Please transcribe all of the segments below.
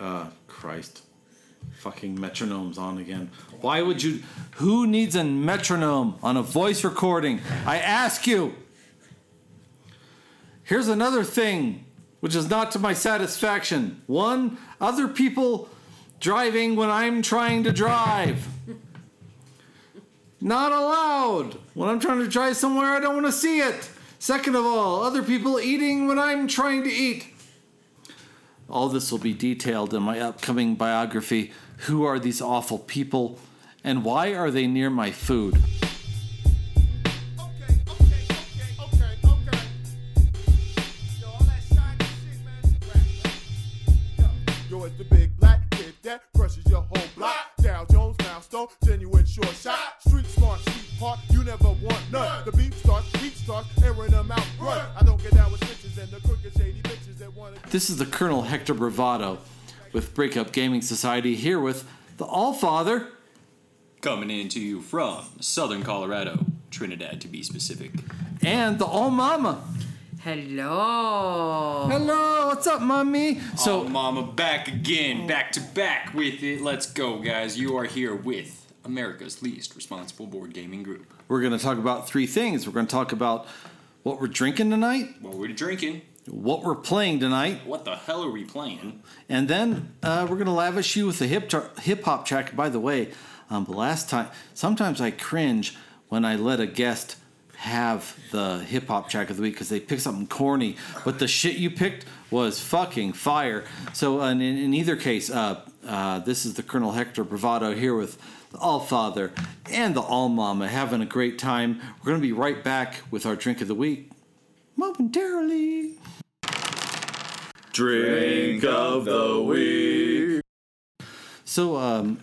Uh, Christ. Fucking metronome's on again. Why would you. Who needs a metronome on a voice recording? I ask you! Here's another thing which is not to my satisfaction. One, other people driving when I'm trying to drive. Not allowed when I'm trying to drive somewhere I don't want to see it. Second of all, other people eating when I'm trying to eat. All this will be detailed in my upcoming biography. Who are these awful people and why are they near my food? Okay, okay, This is the Colonel Hector Bravado with Breakup Gaming Society here with the All Father. Coming in to you from Southern Colorado, Trinidad to be specific. and the All Mama. Hello. Hello, what's up, mommy? So, So, Oh, Mama, back again, back to back with it. Let's go, guys. You are here with America's least responsible board gaming group. we're going to talk about three things. We're going to talk about what we're drinking tonight, What we're drinking? What we're playing tonight, What the hell are we playing? and then uh, we're going to lavish you with a hip hip hop track. By the way, um, the last time, sometimes I cringe when I let a guest have the hip hop track of the week because they pick something corny, but the shit you picked was fucking fire. So, uh, in, in either case, uh, uh, this is the Colonel Hector Bravado here with the All Father and the All Mama having a great time. We're going to be right back with our drink of the week momentarily. Drink of the week. So, um,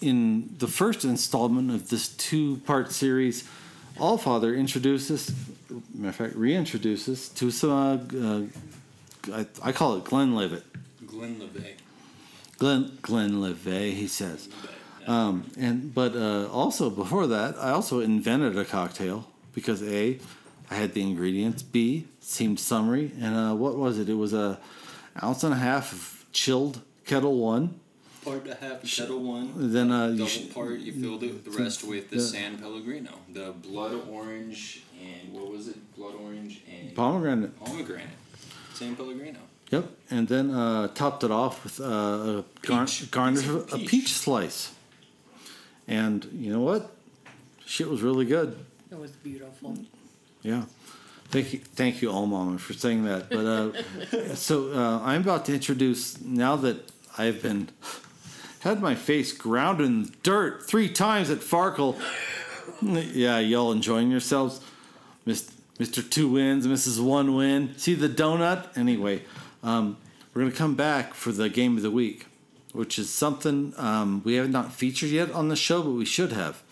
in the first installment of this two part series, Allfather introduces, matter of fact, reintroduces to some, uh, uh, I, I call it Glenlivet. Glenn LeVay. Glen Glenlivet, he says. Um, and but uh, also before that, I also invented a cocktail because a, I had the ingredients. B seemed summery, and uh, what was it? It was a ounce and a half of chilled Ketel One. Part to half, Ketel One. Then uh, you Double sh- part, you filled it, the rest with the Yeah. San Pellegrino. The blood orange and what was it? Blood orange and pomegranate. pomegranate. San Pellegrino. Yep, and then uh, topped it off with uh, a gar- Peach. garnish Piece of of a peach. peach slice. And you know what? Shit was really good. It was beautiful. Yeah. Thank you, thank you, all mama, for saying that. But uh, so uh, I'm about to introduce now that I've been had my face ground in dirt three times at Farkle. Yeah, y'all enjoying yourselves, Mis- Mr. Two Wins, Mrs. One Win. See the donut. Anyway, um, we're gonna come back for the game of the week, which is something um, we have not featured yet on the show, but we should have.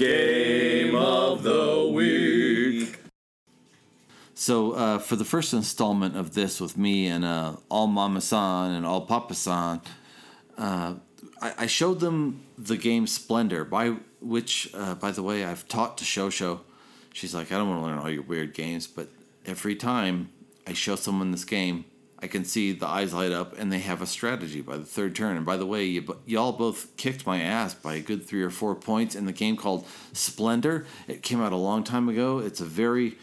Game of the week. So uh, for the first installment of this with me and uh, all Mama San and all Papa San, uh, I, I showed them the game Splendor, by which, uh, by the way, I've taught to Shosho. She's like, I don't want to learn all your weird games, but every time I show someone this game, I can see the eyes light up and they have a strategy by the third turn. And by the way, you, y'all both kicked my ass by a good three or four points in the game called Splendor. It came out a long time ago. It's a very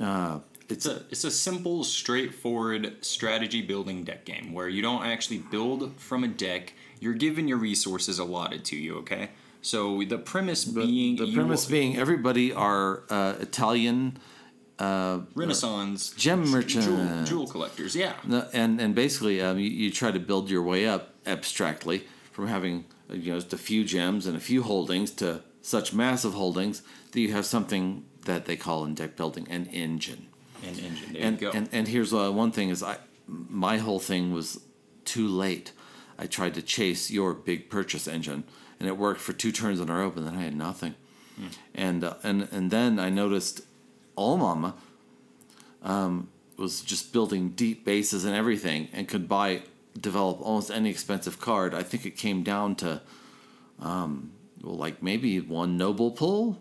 uh, It's a it's a simple, straightforward strategy building deck game where you don't actually build from a deck. You're given your resources allotted to you. Okay, so the premise being the premise being everybody are uh, Italian Renaissance gem jewel, merchants. jewel collectors. Yeah, and and basically um, you, you try to build your way up abstractly from having uh, you know just a few gems and a few holdings to such massive holdings that you have something that they call in deck building an engine. and engine. There and, you go. and and here's uh, one thing is I my whole thing was too late. I tried to chase your big purchase engine, and it worked for two turns in a row, but then I had nothing. And uh, and and then I noticed All Mama um, was just building deep bases and everything, and could buy develop almost any expensive card. I think it came down to, um, well, like maybe one noble pull.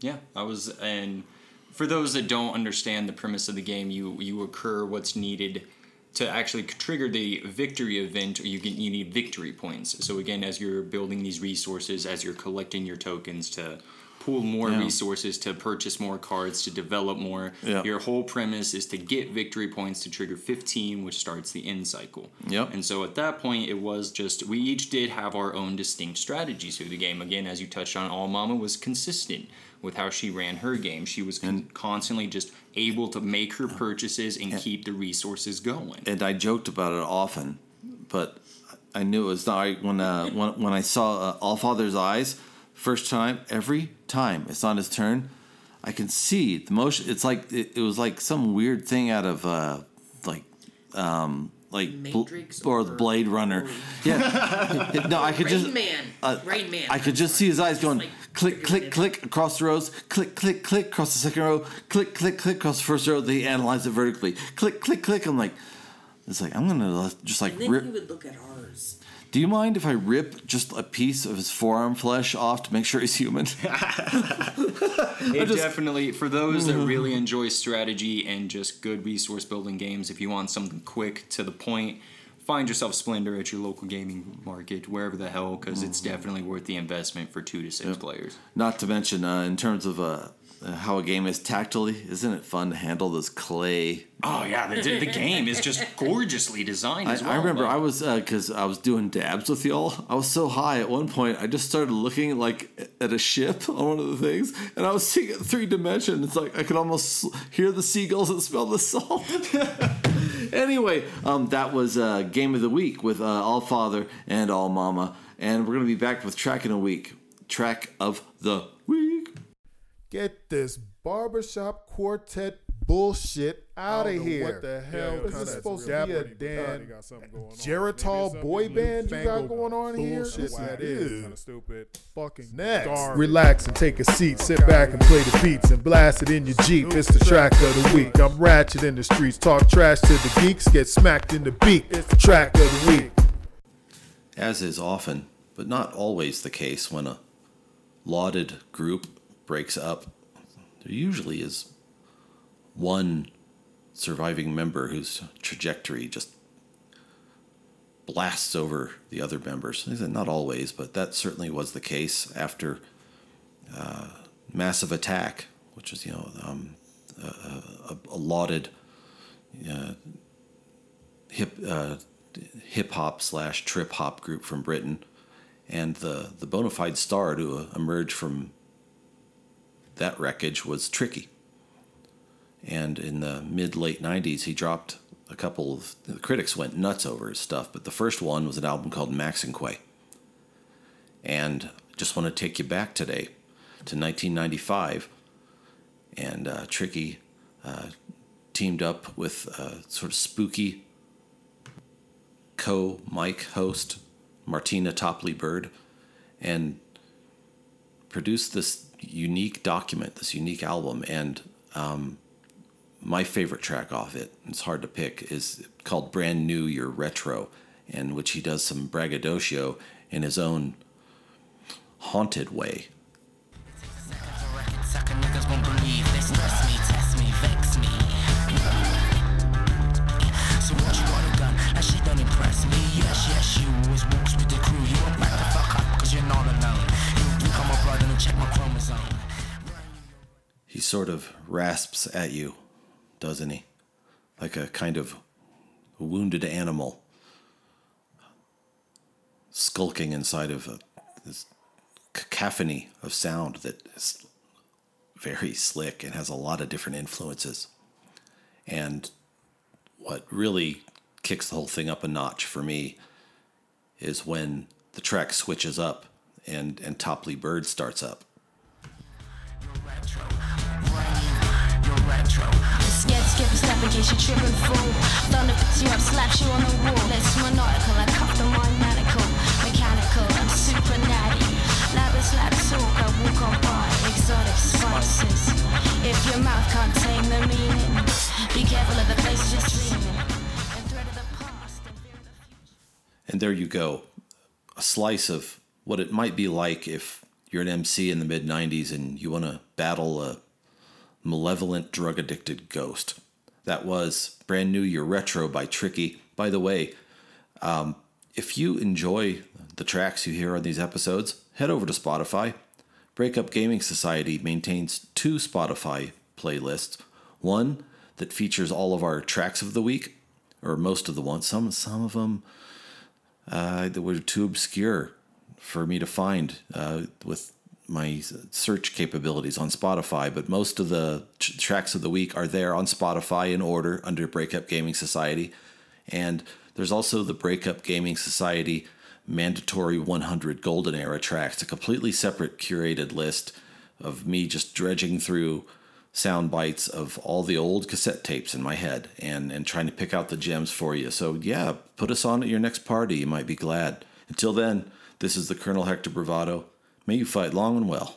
Yeah, I was and for those that don't understand the premise of the game, you you occur what's needed to actually trigger the victory event. Or you get you need victory points. So again, as you're building these resources, as you're collecting your tokens to pool more Yeah. resources to purchase more cards to develop more. Yeah. Your whole premise is to get victory points to trigger 15, which starts the end cycle. Yep. And so at that point, it was just we each did have our own distinct strategies through the game. Again, as you touched on, All Mama was consistent with how she ran her game. She was con- constantly just able to make her purchases and keep the resources going. and I joked about it often, but I knew it was not right when uh, when when I saw uh, All Father's eyes first time. Every time it's on his turn, I can see the motion. It's like it, it was like some weird thing out of uh, like um, like Bl- Matrix or, or- the Blade Runner. Yeah, no, I could Rain just Man. uh, Rain Man. I could just see his eyes going like click, click, click across the rows, click, click, click across the second row, click, click, click across the first row. They analyze it vertically, click, click, click. I'm like, it's like I'm gonna just like And then rip. he would look at ours. Do you mind if I rip just a piece of his forearm flesh off to make sure he's human? It definitely, for those that really enjoy strategy and just good resource building games, if you want something quick to the point, find yourself Splendor at your local gaming market, wherever the hell, because it's definitely worth the investment for two to six players. Not to mention, uh, in terms of uh, uh, how a game is tactily, isn't it fun to handle this clay? Oh yeah, the, the game is just gorgeously designed I, well. I remember like- I was because I was doing dabs with y'all. I was so high at one point. I just started looking like at a ship on one of the things, and I was seeing it three dimensions. It's like I could almost hear the seagulls and smell the salt. anyway, um, that was uh, game of the week with uh, All Father and All Mama, and we're gonna be back with track in a week. Track of the week. Get this barbershop quartet bullshit out of here. what the hell is This is supposed to be a they damn got something going on. Geritol Maybe boy band you got newfangled going on here? bullshit This that is- is kind of stupid. Fucking Next, garbage. relax and take a seat. Sit back and play the beats and blast it in your Jeep. It's the track of the week. I'm ratchet in the streets. Talk trash to the geeks. Get smacked in the beak. It's the track of the week. as is often, but not always the case when a lauded group breaks up, there usually is one surviving member whose trajectory just blasts over the other members. Not always, but that certainly was the case after uh, Massive Attack, which is, you know, um, a, a, a lauded uh, hip uh, hip hop slash trip hop group from Britain, and the the bona fide star to uh, emerge from that wreckage was Tricky. And in the mid late '90s, he dropped a couple of the critics went nuts over his stuff, but the first one was an album called Maxinquaye. And just want to take you back today to 1995, and uh, Tricky uh, teamed up with sort of spooky co mic host Martina Topley Bird and produced this unique document, this unique album. And um, my favorite track off it, it's hard to pick, is called Brand New You're Retro, in which he does some braggadocio in his own haunted way. Yes, yes, you walks with the crew. You my chromosome. he sort of rasps at you, doesn't he? Like a kind of wounded animal skulking inside of a, this cacophony of sound that is very slick and has a lot of different influences. And what really kicks the whole thing up a notch for me is when the track switches up and, and Topley Bird starts up. Scared. Thunder picks you up, slaps you on the wall. Maniacal, I manical. Mechanical, I'm super natty. Lavish talk, I walk on by. Exotic spices. If your mouth can't tame the meaning, be careful of the you're streaming. And the past and the. And there you go. A slice of what it might be like if you're an MC in the mid 90s and you want to battle a Malevolent Drug Addicted Ghost. That was Brand New You're Retro by Tricky. By the way, um, if you enjoy the tracks you hear on these episodes, head over to Spotify. Breakup Gaming Society maintains two Spotify playlists. One that features all of our tracks of the week, or most of the ones. Some some of them uh, that were too obscure for me to find uh, with my search capabilities on Spotify. But most of the tr- tracks of the week are there on Spotify in order under Breakup Gaming Society, and there's also the Breakup Gaming Society mandatory 100 golden era tracks, a completely separate curated list of me just dredging through sound bites of all the old cassette tapes in my head and, and trying to pick out the gems for you. So, yeah, put us on at your next party. You might be glad. Until then, this is the Colonel Hector Bravado. May you fight long and well.